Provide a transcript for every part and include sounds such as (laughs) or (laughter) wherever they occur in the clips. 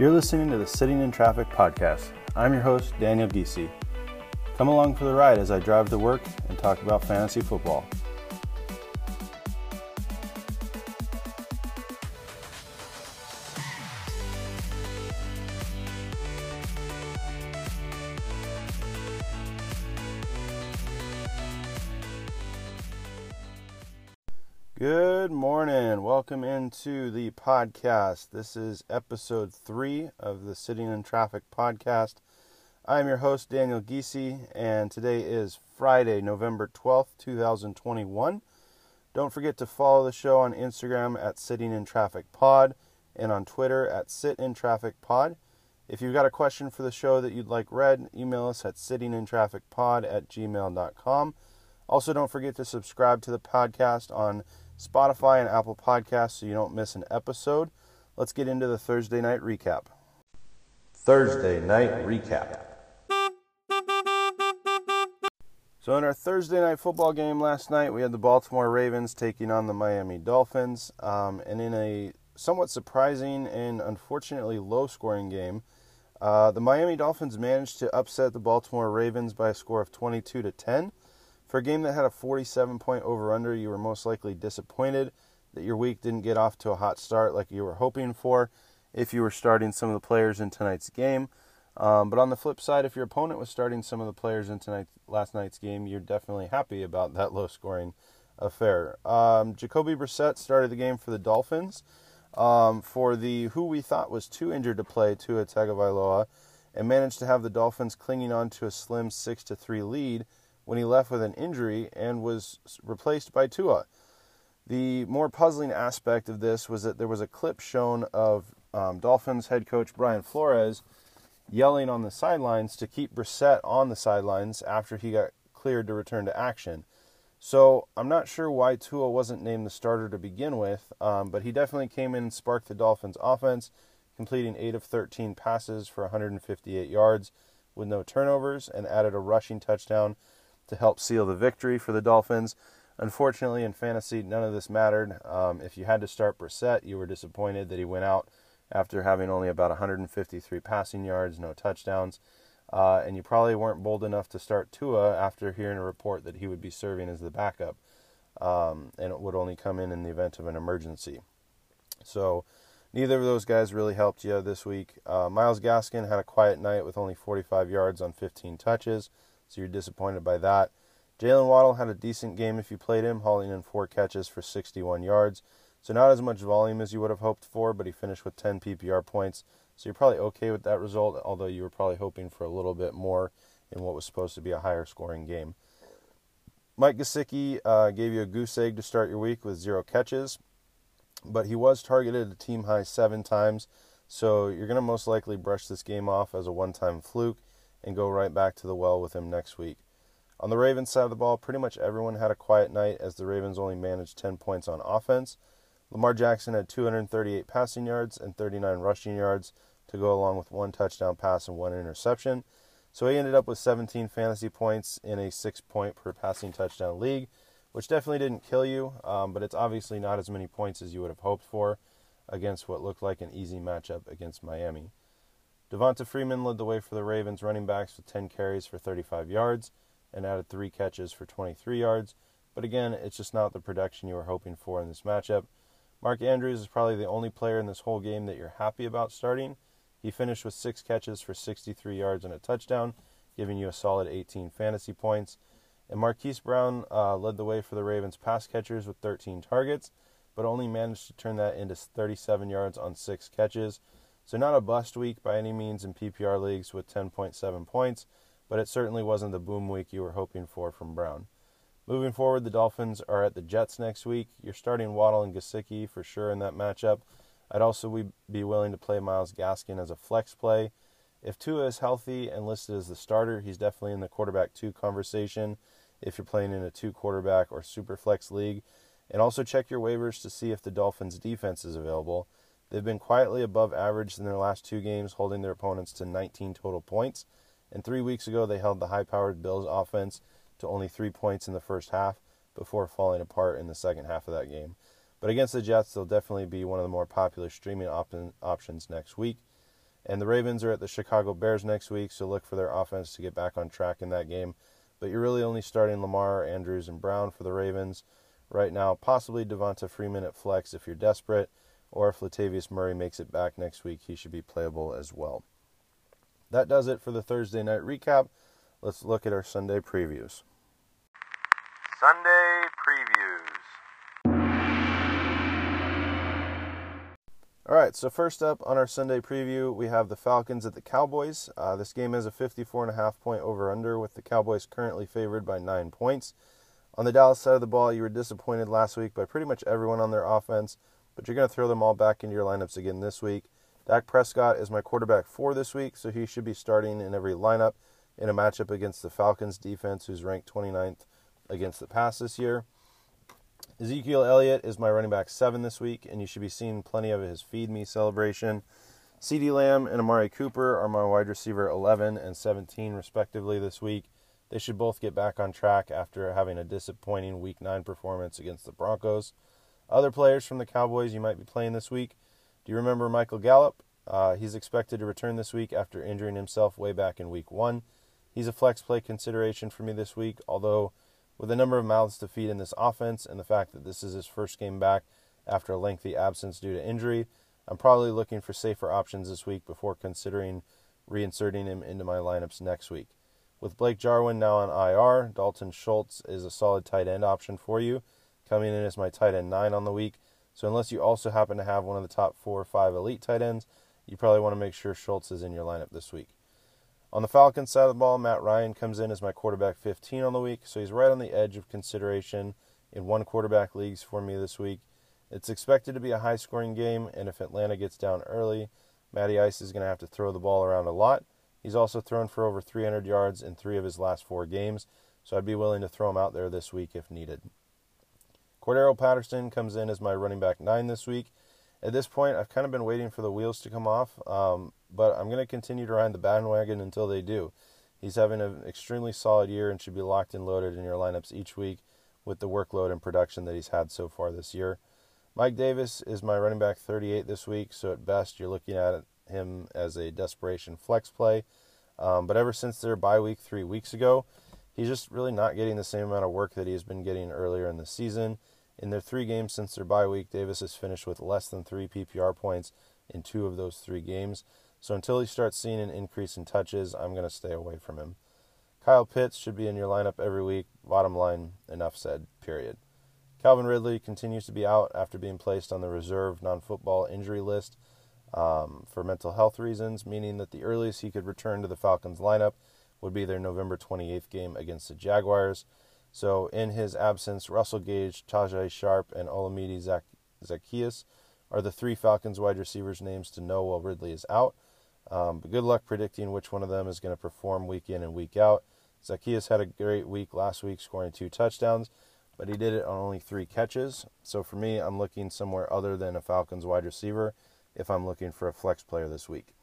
You're listening to the Sitting in Traffic podcast. I'm your host, Daniel Giese. Come along for the ride as I drive to work and talk about fantasy football. Into the podcast. This is episode three of the Sitting in Traffic podcast. I'm your host, Daniel Giese, and today is Friday, November 12th, 2021. Don't forget to follow the show on Instagram at Sitting in Traffic Pod and on Twitter at Sit in Traffic Pod. If you've got a question for the show that you'd like read, email us at sittingintrafficpod at gmail.com. Also, don't forget to subscribe to the podcast on Spotify and Apple Podcasts so you don't miss an episode. Let's get into the Thursday night recap. Thursday night recap. So, in our Thursday night football game last night, we had the Baltimore Ravens taking on the Miami Dolphins. Um, and in a somewhat surprising and unfortunately low scoring game, uh, the Miami Dolphins managed to upset the Baltimore Ravens by a score of 22 to 10. For a game that had a 47 point over under, you were most likely disappointed that your week didn't get off to a hot start like you were hoping for if you were starting some of the players in tonight's game. Um, but on the flip side, if your opponent was starting some of the players in tonight, last night's game, you're definitely happy about that (laughs) low scoring affair. Um, Jacoby Brissett started the game for the Dolphins. Um, for the who we thought was too injured to play Tua Tagovailoa, and managed to have the Dolphins clinging on to a slim six to three lead when he left with an injury and was replaced by Tua. The more puzzling aspect of this was that there was a clip shown of um, Dolphins head coach Brian Flores yelling on the sidelines to keep Brissett on the sidelines after he got cleared to return to action. So I'm not sure why Tua wasn't named the starter to begin with, um, but he definitely came in and sparked the Dolphins' offense, completing 8 of 13 passes for 158 yards with no turnovers and added a rushing touchdown to help seal the victory for the Dolphins. Unfortunately, in fantasy, none of this mattered. Um, if you had to start Brissett, you were disappointed that he went out after having only about 153 passing yards, no touchdowns. Uh, and you probably weren't bold enough to start Tua after hearing a report that he would be serving as the backup um, and it would only come in in the event of an emergency. So, neither of those guys really helped you this week. Uh, Myles Gaskin had a quiet night with only 45 yards on 15 touches so you're disappointed by that. Jaylen Waddle had a decent game if you played him, hauling in four catches for 61 yards. So not as much volume as you would have hoped for, but he finished with 10 PPR points. So you're probably okay with that result, although you were probably hoping for a little bit more in what was supposed to be a higher scoring game. Mike Gesicki uh, gave you a goose egg to start your week with zero catches, but he was targeted a team high seven times. So you're going to most likely brush this game off as a one time fluke and go right back to the well with him next week. On the Ravens side of the ball, pretty much everyone had a quiet night as the Ravens only managed 10 points on offense. Lamar Jackson had 238 passing yards and 39 rushing yards to go along with one touchdown pass and one interception. So he ended up with 17 fantasy points in a six point per passing touchdown league, which definitely didn't kill you, um, but it's obviously not as many points as you would have hoped for against what looked like an easy matchup against Miami. Devonta Freeman led the way for the Ravens running backs with 10 carries for 35 yards and added three catches for 23 yards. But again, it's just not the production you were hoping for in this matchup. Mark Andrews is probably the only player in this whole game that you're happy about starting. He finished with six catches for 63 yards and a touchdown, giving you a solid 18 fantasy points. And Marquise Brown uh, led the way for the Ravens pass catchers with 13 targets, but only managed to turn that into 37 yards on six catches. So, not a bust week by any means in PPR leagues with 10.7 points, but it certainly wasn't the boom week you were hoping for from Brown. Moving forward, the Dolphins are at the Jets next week. You're starting Waddle and Gesicki for sure in that matchup. I'd also be willing to play Myles Gaskin as a flex play. If Tua is healthy and listed as the starter, he's definitely in the quarterback two conversation if you're playing in a two quarterback or super flex league. And also check your waivers to see if the Dolphins defense is available. They've been quietly above average in their last two games, holding their opponents to 19 total points. And three weeks ago, they held the high powered Bills offense to only three points in the first half before falling apart in the second half of that game. But against the Jets, they'll definitely be one of the more popular streaming op- options next week. And the Ravens are at the Chicago Bears next week, so look for their offense to get back on track in that game. But you're really only starting Lamar, Andrews, and Brown for the Ravens right now. Possibly Devonta Freeman at flex if you're desperate, or if Latavius Murray makes it back next week, he should be playable as well. That does it for the Thursday night recap. Let's look at our Sunday previews. Sunday previews. All right, so first up on our Sunday preview, we have the Falcons at the Cowboys. Uh, this game has a 54.5 point over under, with the Cowboys currently favored by nine points. On the Dallas side of the ball, you were disappointed last week by pretty much everyone on their offense, but you're going to throw them all back into your lineups again this week. Dak Prescott is my quarterback for this week, so he should be starting in every lineup in a matchup against the Falcons defense, who's ranked 29th against the pass this year. Ezekiel Elliott is my running back seven this week, and you should be seeing plenty of his Feed Me celebration. CeeDee Lamb and Amari Cooper are my wide receiver 11 and 17, respectively, this week. They should both get back on track after having a disappointing Week 9 performance against the Broncos. Other players from the Cowboys you might be playing this week. Do you remember Michael Gallup? Uh, he's expected to return this week after injuring himself way back in Week 1. He's a flex play consideration for me this week, although with the number of mouths to feed in this offense and the fact that this is his first game back after a lengthy absence due to injury, I'm probably looking for safer options this week before considering reinserting him into my lineups next week. With Blake Jarwin now on IR, Dalton Schultz is a solid tight end option for you, coming in as my tight end 9 on the week. So, unless you also happen to have one of the top four or five elite tight ends, you probably want to make sure Schultz is in your lineup this week. On the Falcons side of the ball, Matt Ryan comes in as my quarterback 15 on the week, so he's right on the edge of consideration in one quarterback leagues for me this week. It's expected to be a high scoring game, and if Atlanta gets down early, Matty Ice is going to have to throw the ball around a lot. He's also thrown for over 300 yards in three of his last four games, so I'd be willing to throw him out there this week if needed. Cordarrelle Patterson comes in as my running back nine this week. At this point, I've kind of been waiting for the wheels to come off. Um, but I'm going to continue to ride the bandwagon until they do. He's having an extremely solid year and should be locked and loaded in your lineups each week with the workload and production that he's had so far this year. Mike Davis is my running back 38 this week, so at best you're looking at him as a desperation flex play. Um, but ever since their bye week three weeks ago, he's just really not getting the same amount of work that he has been getting earlier in the season. In their three games since their bye week, Davis has finished with less than three PPR points in two of those three games. So until he starts seeing an increase in touches, I'm going to stay away from him. Kyle Pitts should be in your lineup every week. Bottom line, enough said, period. Calvin Ridley continues to be out after being placed on the reserve non football injury list um, for mental health reasons, meaning that the earliest he could return to the Falcons lineup would be their November 28th game against the Jaguars. So, in his absence, Russell Gage, Tajae Sharpe, and Olamide Zacchaeus are the three Falcons wide receivers' names to know while Ridley is out. Um, but good luck predicting which one of them is going to perform week in and week out. Zacchaeus had a great week last week, scoring two touchdowns, but he did it on only three catches. So for me, I'm looking somewhere other than a Falcons wide receiver if I'm looking for a flex player this week.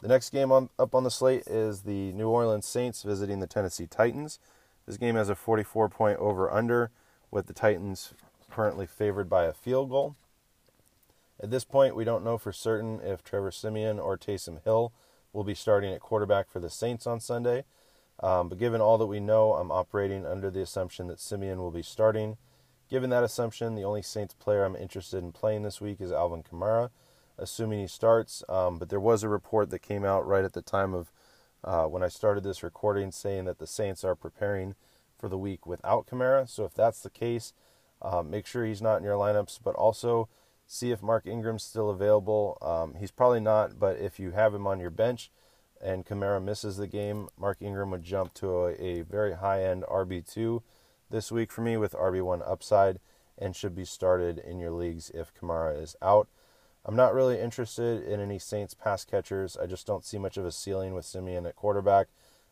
The next game on, up on the slate is the New Orleans Saints visiting the Tennessee Titans. This game has a 44 point over under, with the Titans currently favored by a field goal. At this point, we don't know for certain if Trevor Siemian or Taysom Hill will be starting at quarterback for the Saints on Sunday. Um, but given all that we know, I'm operating under the assumption that Siemian will be starting. Given that assumption, the only Saints player I'm interested in playing this week is Alvin Kamara, assuming he starts. Um, but there was a report that came out right at the time of uh, when I started this recording saying that the Saints are preparing for the week without Kamara. So if that's the case, uh, make sure he's not in your lineups, but also see if Mark Ingram's still available. Um, he's probably not, but if you have him on your bench and Kamara misses the game, Mark Ingram would jump to a, a very high end RB2 this week for me with RB1 upside and should be started in your leagues if Kamara is out. I'm not really interested in any Saints pass catchers. I just don't see much of a ceiling with Siemian at quarterback.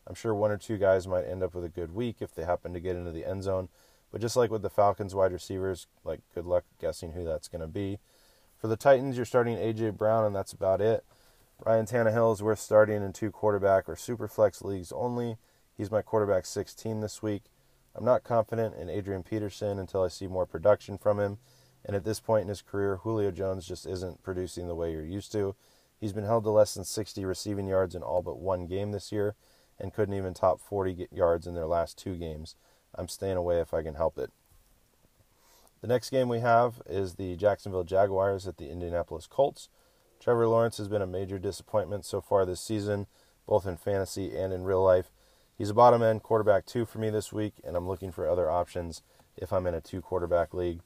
I'm sure one or two guys might end up with a good week if they happen to get into the end zone. But just like with the Falcons wide receivers, like good luck guessing who that's going to be. For the Titans, you're starting AJ Brown, and that's about it. Ryan Tannehill is worth starting in two quarterback or super flex leagues only. He's my quarterback 16 this week. I'm not confident in Adrian Peterson until I see more production from him. And at this point in his career, Julio Jones just isn't producing the way you're used to. He's been held to less than 60 receiving yards in all but one game this year and couldn't even top 40 yards in their last two games. I'm staying away if I can help it. The next game we have is the Jacksonville Jaguars at the Indianapolis Colts. Trevor Lawrence has been a major disappointment so far this season, both in fantasy and in real life. He's a bottom end quarterback two for me this week, and I'm looking for other options if I'm in a two quarterback league.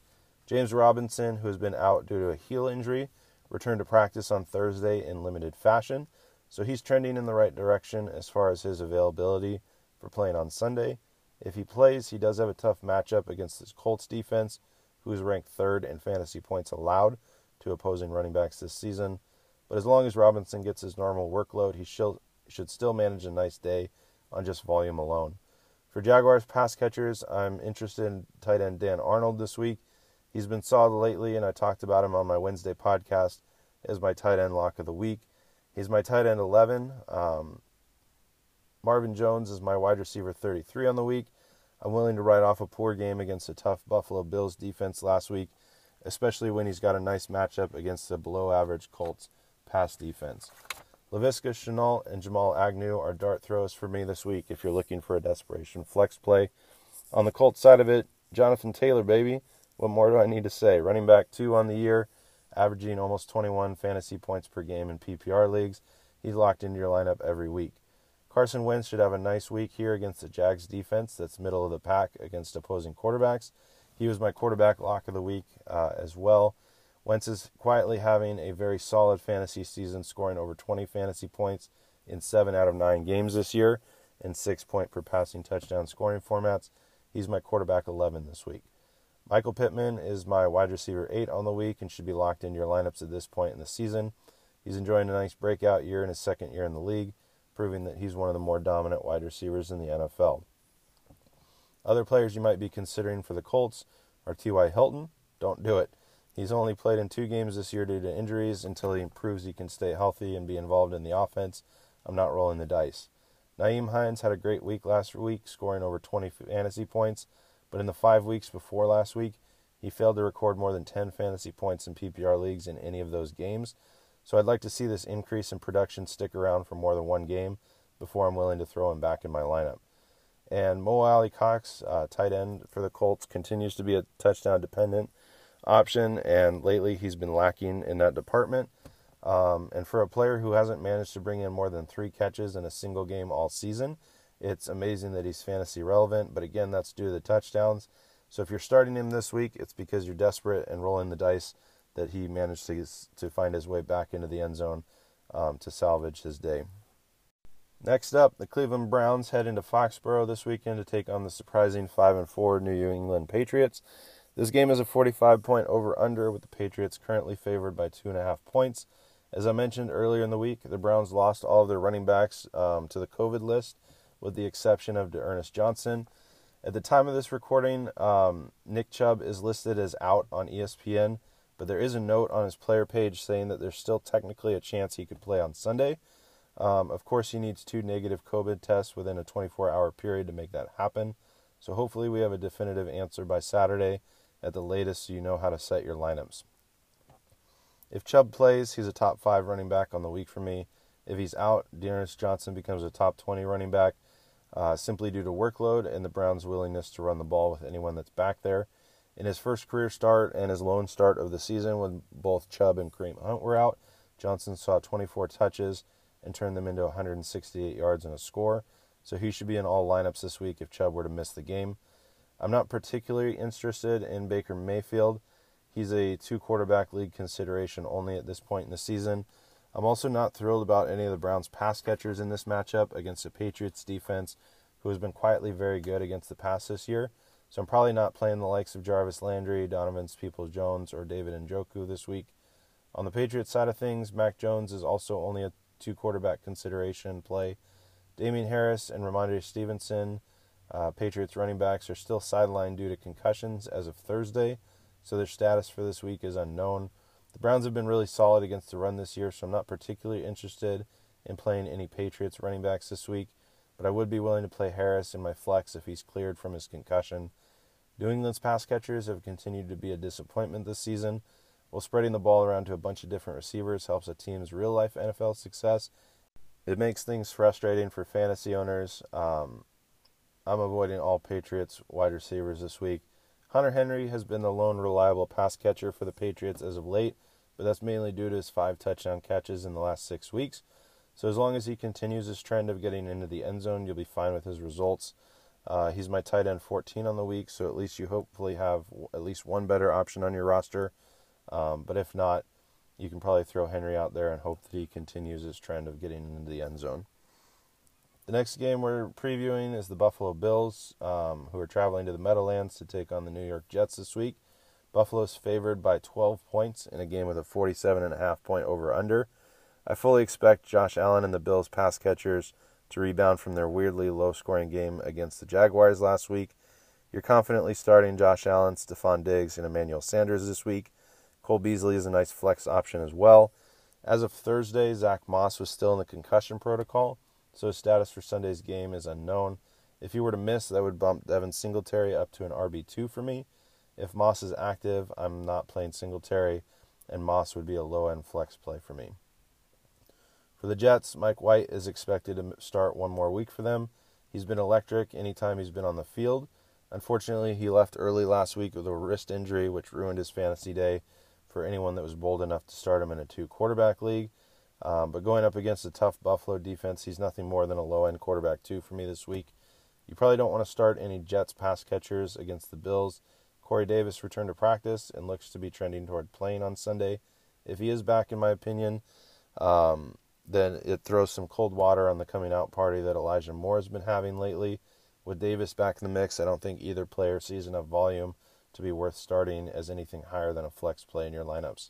James Robinson, who has been out due to a heel injury, returned to practice on Thursday in limited fashion, so he's trending in the right direction as far as his availability for playing on Sunday. If he plays, he does have a tough matchup against this Colts defense, who is ranked third in fantasy points allowed to opposing running backs this season. But as long as Robinson gets his normal workload, he should still manage a nice day on just volume alone. For Jaguars pass catchers, I'm interested in tight end Dan Arnold this week. He's been solid lately, and I talked about him on my Wednesday podcast as my tight end lock of the week. He's my tight end 11. Um, Marvin Jones is my wide receiver 33 on the week. I'm willing to write off a poor game against a tough Buffalo Bills defense last week especially when he's got a nice matchup against the below average Colts pass defense. Laviska Shenault and Jamal Agnew are dart throws for me this week if you're looking for a desperation flex play. On the Colts side of it, Jonathan Taylor, baby. What more do I need to say? Running back two on the year, averaging almost 21 fantasy points per game in PPR leagues. He's locked into your lineup every week. Carson Wentz should have a nice week here against the Jags defense that's middle of the pack against opposing quarterbacks. He was my quarterback lock of the week uh, as well. Wentz is quietly having a very solid fantasy season, scoring over 20 fantasy points in seven out of nine games this year and six point per passing touchdown scoring formats. He's my quarterback 11 this week. Michael Pittman is my wide receiver 8 on the week and should be locked into your lineups at this point in the season. He's enjoying a nice breakout year in his second year in the league, proving that he's one of the more dominant wide receivers in the NFL. Other players you might be considering for the Colts are T.Y. Hilton. Don't do it. He's only played in two games this year due to injuries until he proves he can stay healthy and be involved in the offense. I'm not rolling the dice. Nyheim Hines had a great week last week, scoring over 20 fantasy points, but in the five weeks before last week, he failed to record more than 10 fantasy points in PPR leagues in any of those games. So I'd like to see this increase in production stick around for more than one game before I'm willing to throw him back in my lineup. And Mo Alie-Cox, uh, tight end for the Colts, continues to be a touchdown dependent option, and lately he's been lacking in that department. Um, and for a player who hasn't managed to bring in more than three catches in a single game all season, it's amazing that he's fantasy relevant. But again, that's due to the touchdowns. So if you're starting him this week, it's because you're desperate and rolling the dice that he managed to to find his way back into the end zone um, to salvage his day. Next up, the Cleveland Browns head into Foxborough this weekend to take on the surprising 5 and 4 New England Patriots. This game is a 45 point over under, with the Patriots currently favored by 2.5 points. As I mentioned earlier in the week, the Browns lost all of their running backs um, to the COVID list, with the exception of D'Ernest Johnson. At the time of this recording, um, Nick Chubb is listed as out on ESPN, but there is a note on his player page saying that there's still technically a chance he could play on Sunday. Um, of course, he needs two negative COVID tests within a 24 hour period to make that happen. So hopefully, we have a definitive answer by Saturday at the latest so you know how to set your lineups. If Chubb plays, he's a top five running back on the week for me. If he's out, D'Ernest Johnson becomes a top 20 running back uh, simply due to workload and the Browns' willingness to run the ball with anyone that's back there. In his first career start and his lone start of the season, when both Chubb and Kareem Hunt were out, Johnson saw 24 touches and turned them into 168 yards and a score. So he should be in all lineups this week if Chubb were to miss the game. I'm not particularly interested in Baker Mayfield. He's a two quarterback league consideration only at this point in the season. I'm also not thrilled about any of the Browns' pass catchers in this matchup against the Patriots defense, who has been quietly very good against the pass this year. So I'm probably not playing the likes of Jarvis Landry, Donovan Peoples Jones, or David Njoku this week. On the Patriots side of things, Mac Jones is also only a two quarterback consideration play. Damien Harris and Rhamondre Stevenson, uh, Patriots running backs, are still sidelined due to concussions as of Thursday, so their status for this week is unknown. The Browns have been really solid against the run this year, so I'm not particularly interested in playing any Patriots running backs this week, but I would be willing to play Harris in my flex if he's cleared from his concussion. New England's pass catchers have continued to be a disappointment this season, While spreading the ball around to a bunch of different receivers helps a team's real life NFL success, it makes things frustrating for fantasy owners. Um, I'm avoiding all Patriots wide receivers this week. Hunter Henry has been the lone reliable pass catcher for the Patriots as of late, but that's mainly due to his five touchdown catches in the last six weeks. So as long as he continues his trend of getting into the end zone, you'll be fine with his results. Uh, he's my tight end 14 on the week, so at least you hopefully have at least one better option on your roster. Um, but if not, you can probably throw Henry out there and hope that he continues his trend of getting into the end zone. The next game we're previewing is the Buffalo Bills, um, who are traveling to the Meadowlands to take on the New York Jets this week. Buffalo's favored by 12 points in a game with a 47.5 point over under. I fully expect Josh Allen and the Bills pass catchers to rebound from their weirdly low scoring game against the Jaguars last week. You're confidently starting Josh Allen, Stefon Diggs, and Emmanuel Sanders this week. Cole Beasley is a nice flex option as well. As of Thursday, Zach Moss was still in the concussion protocol, so his status for Sunday's game is unknown. If he were to miss, that would bump Devin Singletary up to an RB2 for me. If Moss is active, I'm not playing Singletary, and Moss would be a low end flex play for me. For the Jets, Mike White is expected to start one more week for them. He's been electric anytime he's been on the field. Unfortunately, he left early last week with a wrist injury, which ruined his fantasy day for anyone that was bold enough to start him in a two quarterback league. Um, but going up against a tough Buffalo defense, he's nothing more than a low end quarterback, two for me this week. You probably don't want to start any Jets pass catchers against the Bills. Corey Davis returned to practice and looks to be trending toward playing on Sunday. If he is back, in my opinion, um, then it throws some cold water on the coming out party that Elijah Moore has been having lately. With Davis back in the mix, I don't think either player sees enough volume to be worth starting as anything higher than a flex play in your lineups.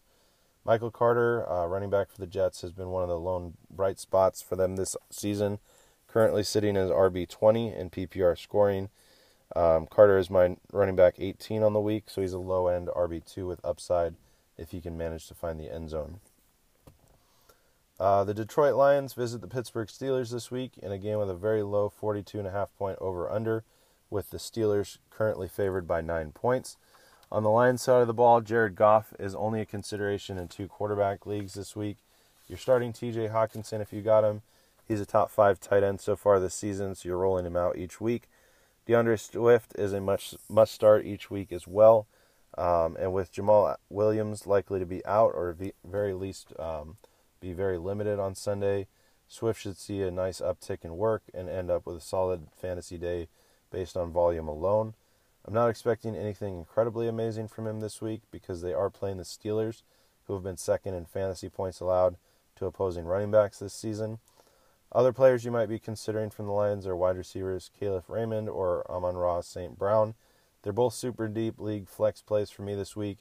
Michael Carter, uh, running back for the Jets, has been one of the lone bright spots for them this season. Currently sitting as RB 20 in PPR scoring. Um, Carter is my running back 18 on the week, so he's a low end RB 2 with upside if he can manage to find the end zone. Uh, the Detroit Lions visit the Pittsburgh Steelers this week in a game with a very low 42.5 point over under, with the Steelers currently favored by nine points. On the Lions side of the ball, Jared Goff is only a consideration in two quarterback leagues this week. You're starting TJ Hockenson if you got him. He's a top five tight end so far this season, so you're rolling him out each week. D'Andre Swift is a much must start each week as well. Um, and with Jamaal Williams likely to be out or at very least um, be very limited on Sunday, Swift should see a nice uptick in work and end up with a solid fantasy day based on volume alone. I'm not expecting anything incredibly amazing from him this week because they are playing the Steelers, who have been second in fantasy points allowed to opposing running backs this season. Other players you might be considering from the Lions are wide receivers Kalif Raymond or Amon-Ra St. Brown. They're both super deep league flex plays for me this week,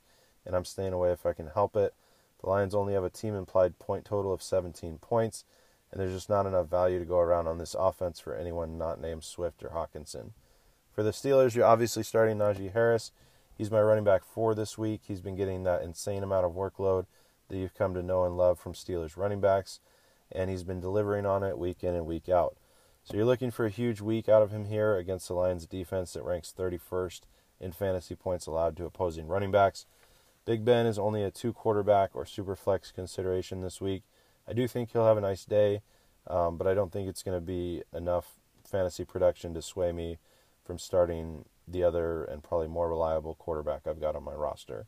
and I'm staying away if I can help it. The Lions only have a team implied point total of 17 points, and there's just not enough value to go around on this offense for anyone not named Swift or Hockenson. For the Steelers, you're obviously starting Najee Harris. He's my running back four this week. He's been getting that insane amount of workload that you've come to know and love from Steelers running backs, and he's been delivering on it week in and week out. So you're looking for a huge week out of him here against the Lions defense that ranks 31st in fantasy points allowed to opposing running backs. Big Ben is only a two quarterback or super flex consideration this week. I do think he'll have a nice day, um, but I don't think it's going to be enough fantasy production to sway me from starting the other and probably more reliable quarterback I've got on my roster.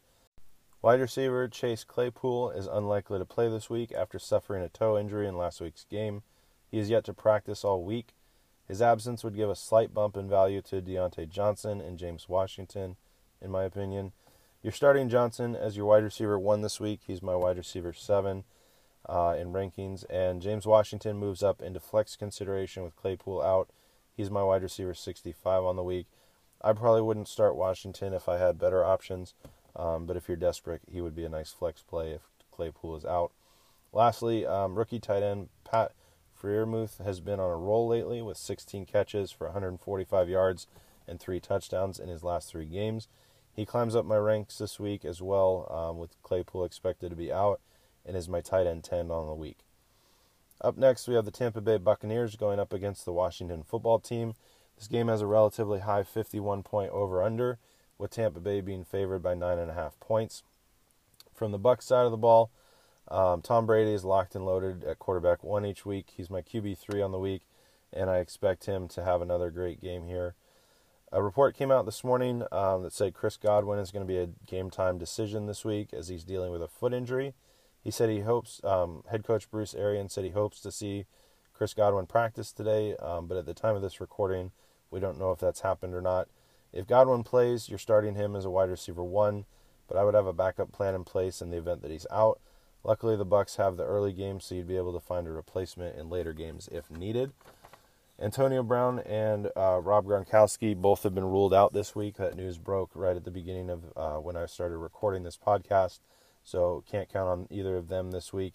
Wide receiver Chase Claypool is unlikely to play this week after suffering a toe injury in last week's game. He is yet to practice all week. His absence would give a slight bump in value to Diontae Johnson and James Washington, in my opinion. You're starting Johnson as your wide receiver one this week. He's my wide receiver seven uh, in rankings. And James Washington moves up into flex consideration with Claypool out He's my wide receiver 65 on the week. I probably wouldn't start Washington if I had better options, um, but if you're desperate, he would be a nice flex play if Claypool is out. Lastly, um, rookie tight end Pat Freiermuth has been on a roll lately with 16 catches for 145 yards and three touchdowns in his last three games. He climbs up my ranks this week as well, um, with Claypool expected to be out, and is my tight end 10 on the week. Up next, we have the Tampa Bay Buccaneers going up against the Washington football team. This game has a relatively high 51 point over under, with Tampa Bay being favored by 9.5 points. From the Bucs side of the ball, um, Tom Brady is locked and loaded at quarterback one each week. He's my QB three on the week, and I expect him to have another great game here. A report came out this morning um, that said Chris Godwin is going to be a game time decision this week as he's dealing with a foot injury. He said he hopes, um, head coach Bruce Arians said he hopes to see Chris Godwin practice today, um, but at the time of this recording, we don't know if that's happened or not. If Godwin plays, you're starting him as a wide receiver one, but I would have a backup plan in place in the event that he's out. Luckily, the Bucs have the early game, so you'd be able to find a replacement in later games if needed. Antonio Brown and uh, Rob Gronkowski both have been ruled out this week. That news broke right at the beginning of uh, when I started recording this podcast, so can't count on either of them this week.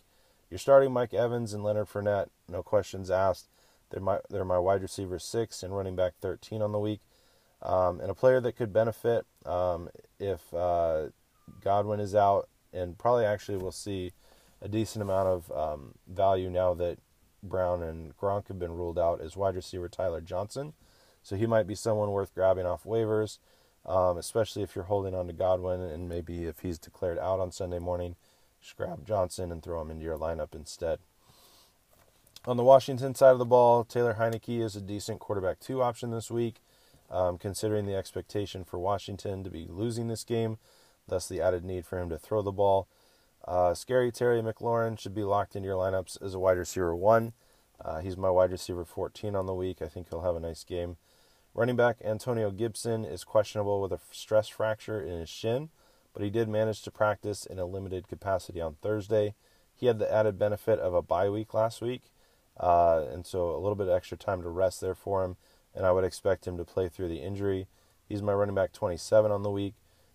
You're starting Mike Evans and Leonard Fournette, no questions asked. They're my they're my wide receiver six and running back 13 on the week, um, and a player that could benefit um, if uh, Godwin is out, and probably actually we'll see a decent amount of um, value now that Brown and Gronk have been ruled out as wide receiver Tyler Johnson. So he might be someone worth grabbing off waivers, um, especially if you're holding on to Godwin and maybe if he's declared out on Sunday morning, just grab Johnson and throw him into your lineup instead. On the Washington side of the ball, Taylor Heinicke is a decent quarterback two option this week, um, considering the expectation for Washington to be losing this game, thus the added need for him to throw the ball. Uh, Scary Terry McLaurin should be locked into your lineups as a wide receiver one. Uh, he's my wide receiver 14 on the week. I think he'll have a nice game. Running back Antonio Gibson is questionable with a stress fracture in his shin, but he did manage to practice in a limited capacity on Thursday. He had the added benefit of a bye week last week, uh, and so a little bit of extra time to rest there for him, and I would expect him to play through the injury. He's my running back 27 on the week.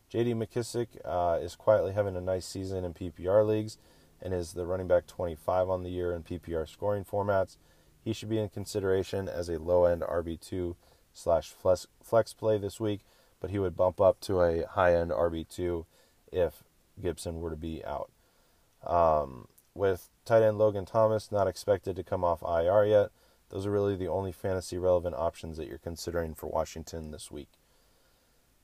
J.D. McKissic uh, is quietly having a nice season in PPR leagues and is the running back 25 on the year in PPR scoring formats. He should be in consideration as a low end RB2 slash flex play this week, but he would bump up to a high end RB2 if Gibson were to be out. Um, with tight end Logan Thomas not expected to come off IR yet, those are really the only fantasy relevant options that you're considering for Washington this week.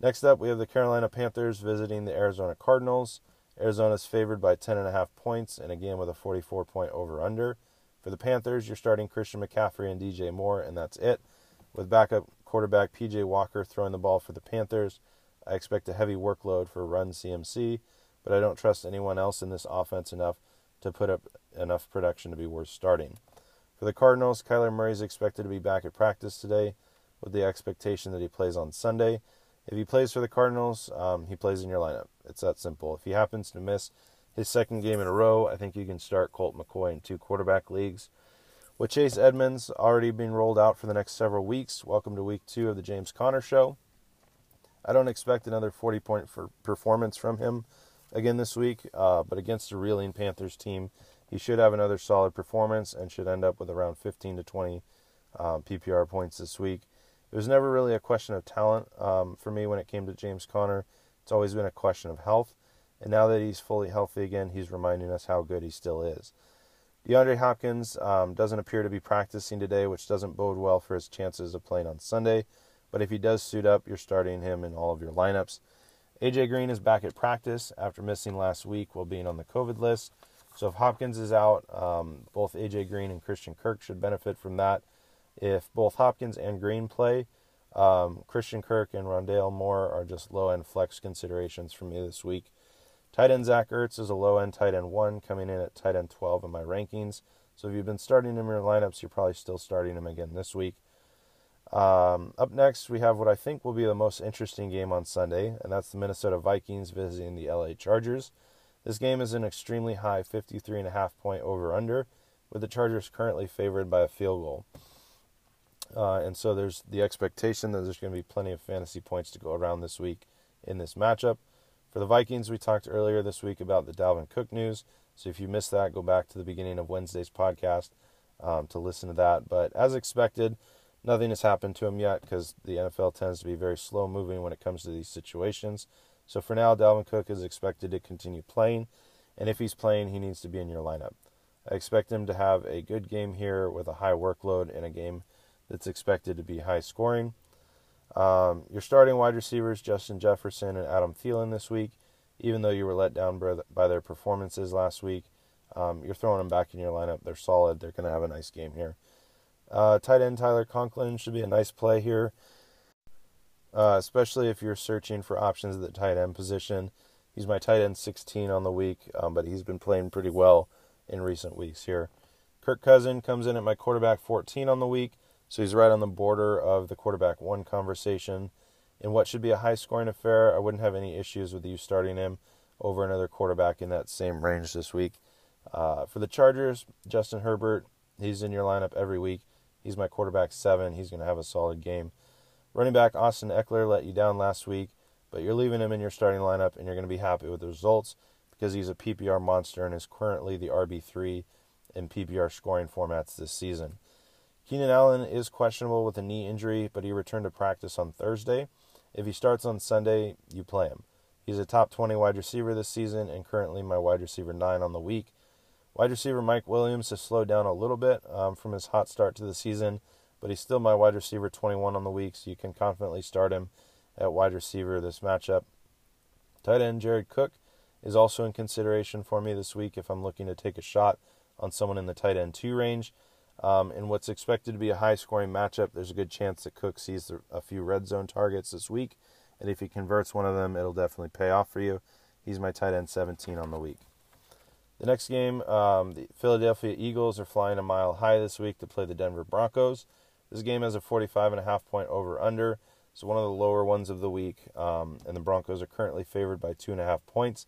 Next up, we have the Carolina Panthers visiting the Arizona Cardinals. Arizona is favored by 10.5 points, and again with a 44 point over under. For the Panthers, you're starting Christian McCaffrey and DJ Moore, and that's it. With backup quarterback PJ Walker throwing the ball for the Panthers, I expect a heavy workload for run CMC, but I don't trust anyone else in this offense enough to put up enough production to be worth starting. For the Cardinals, Kyler Murray is expected to be back at practice today with the expectation that he plays on Sunday. If he plays for the Cardinals, um, he plays in your lineup. It's that simple. If he happens to miss his second game in a row, I think you can start Colt McCoy in two quarterback leagues. With Chase Edmonds already being rolled out for the next several weeks, welcome to week two of the James Conner Show. I don't expect another 40 point performance from him again this week, uh, but against a reeling Panthers team, he should have another solid performance and should end up with around 15 to 20 um, PPR points this week it was never really a question of talent um, for me when it came to James Conner. It's always been a question of health. And now that he's fully healthy again, he's reminding us how good he still is. DeAndre Hopkins um, doesn't appear to be practicing today, which doesn't bode well for his chances of playing on Sunday. But if he does suit up, you're starting him in all of your lineups. AJ Green is back at practice after missing last week while being on the COVID list. So if Hopkins is out, um, both AJ Green and Christian Kirk should benefit from that. If both Hopkins and Green play, um, Christian Kirk and Rondale Moore are just low end flex considerations for me this week. Tight end Zach Ertz is a low end tight end one, coming in at tight end 12 in my rankings. So if you've been starting him in your lineups, you're probably still starting him again this week. Um, up next, we have what I think will be the most interesting game on Sunday, and that's the Minnesota Vikings visiting the LA Chargers. This game is an extremely high 53.5 point over under, with the Chargers currently favored by a field goal. Uh, and so there's the expectation that there's going to be plenty of fantasy points to go around this week in this matchup. For the Vikings, we talked earlier this week about the Dalvin Cook news. So if you missed that, go back to the beginning of Wednesday's podcast um, to listen to that. But as expected, nothing has happened to him yet because the NFL tends to be very slow moving when it comes to these situations. So for now, Dalvin Cook is expected to continue playing. And if he's playing, he needs to be in your lineup. I expect him to have a good game here with a high workload in a game that's expected to be high scoring. Um, your starting wide receivers, Justin Jefferson and Adam Thielen, this week. even though you were let down by their performances last week. Um, you're throwing them back in your lineup. They're solid. They're going to have a nice game here. Uh, tight end Tyler Conklin should be a nice play here, uh, especially if you're searching for options at the tight end position. He's my tight end 16 on the week, um, but he's been playing pretty well in recent weeks here. Kirk Cousin comes in at my quarterback 14 on the week, so he's right on the border of the quarterback one conversation. In what should be a high scoring affair, I wouldn't have any issues with you starting him over another quarterback in that same range this week. Uh, for the Chargers, Justin Herbert, he's in your lineup every week. He's my quarterback seven. He's going to have a solid game. Running back Austin Ekeler let you down last week, but you're leaving him in your starting lineup and you're going to be happy with the results because he's a PPR monster and is currently the RB3 in PPR scoring formats this season. Keenan Allen is questionable with a knee injury, but he returned to practice on Thursday. If he starts on Sunday, you play him. He's a top 20 wide receiver this season and currently my wide receiver 9 on the week. Wide receiver Mike Williams has slowed down a little bit um, from his hot start to the season, but he's still my wide receiver 21 on the week, so you can confidently start him at wide receiver this matchup. Tight end Jared Cook is also in consideration for me this week if I'm looking to take a shot on someone in the tight end two range. Um, in what's expected to be a high scoring matchup, there's a good chance that Cook sees a few red zone targets this week, and if he converts one of them, it'll definitely pay off for you. He's my tight end 17 on the week. The next game, um, the Philadelphia Eagles are flying a mile high this week to play the Denver Broncos. This game has a 45 and a half point over under, so one of the lower ones of the week. Um, and the Broncos are currently favored by two and a half points.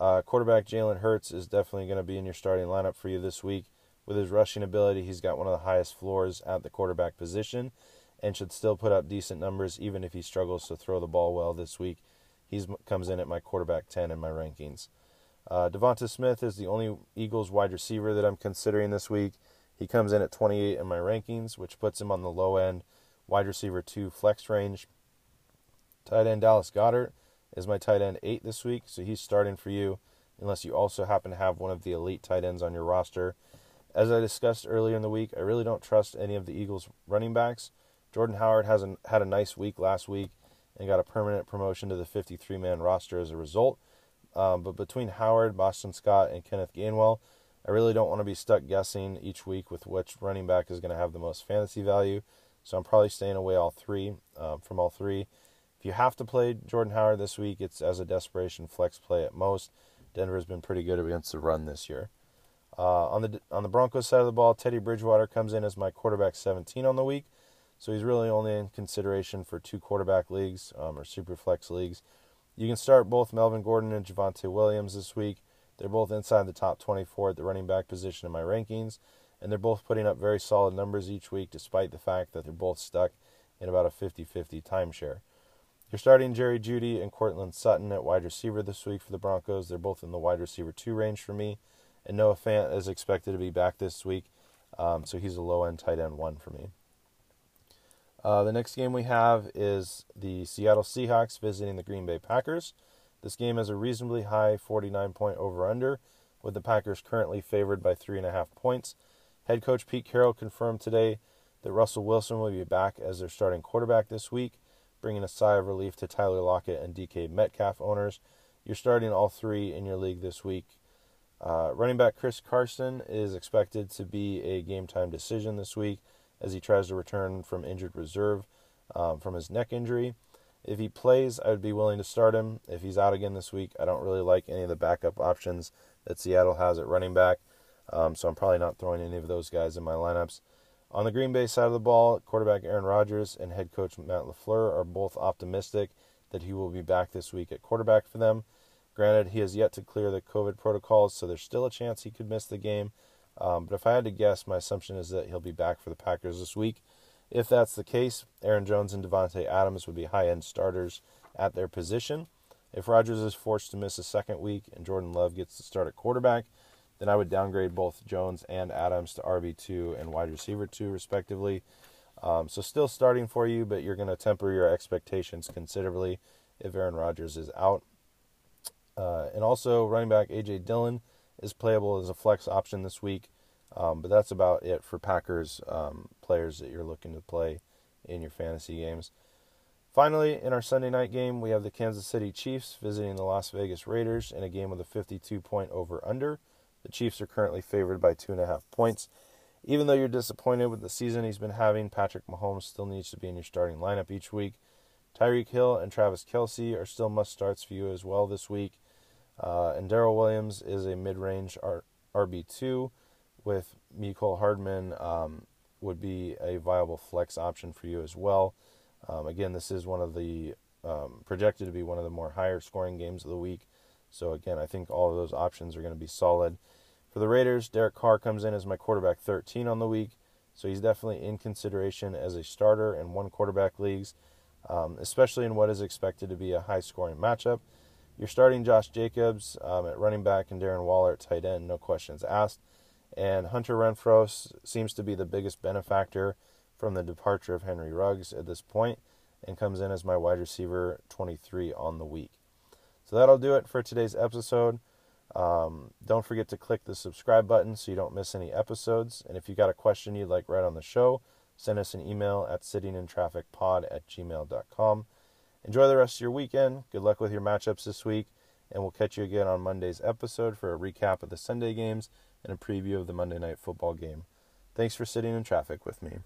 Uh, quarterback Jalen Hurts is definitely going to be in your starting lineup for you this week. With his rushing ability, he's got one of the highest floors at the quarterback position and should still put up decent numbers even if he struggles to throw the ball well this week. He comes in at my quarterback 10 in my rankings. Uh, Devonta Smith is the only Eagles wide receiver that I'm considering this week. He comes in at 28 in my rankings, which puts him on the low end wide receiver 2 flex range. Tight end Dallas Goedert is my tight end 8 this week, so he's starting for you unless you also happen to have one of the elite tight ends on your roster. As I discussed earlier in the week, I really don't trust any of the Eagles running backs. Jordan Howard has not had a nice week last week and got a permanent promotion to the 53 man roster as a result. Um, but between Howard, Boston Scott, and Kenneth Gainwell, I really don't want to be stuck guessing each week with which running back is going to have the most fantasy value. So I'm probably staying away all three um, from all three. If you have to play Jordan Howard this week, it's as a desperation flex play at most. Denver's been pretty good against the run this year. Uh, on the on the Broncos side of the ball, Teddy Bridgewater comes in as my quarterback 17 on the week, so he's really only in consideration for two quarterback leagues um, or super flex leagues. You can start both Melvin Gordon and Javonte Williams this week. They're both inside the top 24 at the running back position in my rankings, and they're both putting up very solid numbers each week, despite the fact that they're both stuck in about a 50 50 timeshare. You're starting Jerry Jeudy and Courtland Sutton at wide receiver this week for the Broncos. They're both in the wide receiver two range for me. And Noah Fant is expected to be back this week, um, so he's a low end tight end one for me. Uh, the next game we have is the Seattle Seahawks visiting the Green Bay Packers. This game has a reasonably high 49 point over under, with the Packers currently favored by 3.5 points. Head coach Pete Carroll confirmed today that Russell Wilson will be back as their starting quarterback this week, bringing a sigh of relief to Tyler Lockett and DK Metcalf owners. You're starting all three in your league this week. Uh, running back Chris Carson is expected to be a game time decision this week as he tries to return from injured reserve um, from his neck injury. If he plays, I would be willing to start him. If he's out again this week, I don't really like any of the backup options that Seattle has at running back, um, so I'm probably not throwing any of those guys in my lineups. On the Green Bay side of the ball, quarterback Aaron Rodgers and head coach Matt LaFleur are both optimistic that he will be back this week at quarterback for them. Granted, he has yet to clear the COVID protocols, so there's still a chance he could miss the game, um, but if I had to guess, my assumption is that he'll be back for the Packers this week. If that's the case, Aaron Jones and Davante Adams would be high end starters at their position. If Rodgers is forced to miss a second week and Jordan Love gets to start at quarterback, then I would downgrade both Jones and Adams to RB2 and wide receiver 2, respectively. Um, so, still starting for you, but you're going to temper your expectations considerably if Aaron Rodgers is out. Uh, and also, running back A.J. Dillon is playable as a flex option this week. Um, but that's about it for Packers um, players that you're looking to play in your fantasy games. Finally, in our Sunday night game, we have the Kansas City Chiefs visiting the Las Vegas Raiders in a game with a 52 point over under. The Chiefs are currently favored by two and a half points. Even though you're disappointed with the season he's been having, Patrick Mahomes still needs to be in your starting lineup each week. Tyreek Hill and Travis Kelce are still must starts for you as well this week. Uh, and Darrel Williams is a mid range RB2 with Mecole Hardman um, would be a viable flex option for you as well. Um, again, this is one of the um, projected to be one of the more higher scoring games of the week. So again, I think all of those options are going to be solid. For the Raiders, Derek Carr comes in as my quarterback 13 on the week, so he's definitely in consideration as a starter in one quarterback leagues, um, especially in what is expected to be a high scoring matchup. You're starting Josh Jacobs um, at running back and Darren Waller at tight end, no questions asked. And Hunter Renfrow seems to be the biggest benefactor from the departure of Henry Ruggs at this point and comes in as my wide receiver 23 on the week. So that'll do it for today's episode. Um, don't forget to click the subscribe button so you don't miss any episodes. And if you got a question you'd like right on the show, send us an email at sittingintrafficpod at gmail.com. Enjoy the rest of your weekend. Good luck with your matchups this week. And we'll catch you again on Monday's episode for a recap of the Sunday games and a preview of the Monday night football game. Thanks for sitting in traffic with me.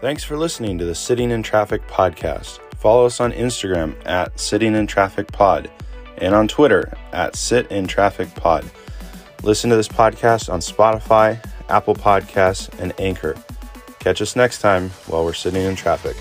Thanks for listening to the Sitting in Traffic podcast. Follow us on Instagram at Sitting in Traffic Pod and on Twitter at Sit in Traffic Pod. Listen to this podcast on Spotify, Apple Podcasts, and Anchor. Catch us next time while we're sitting in traffic.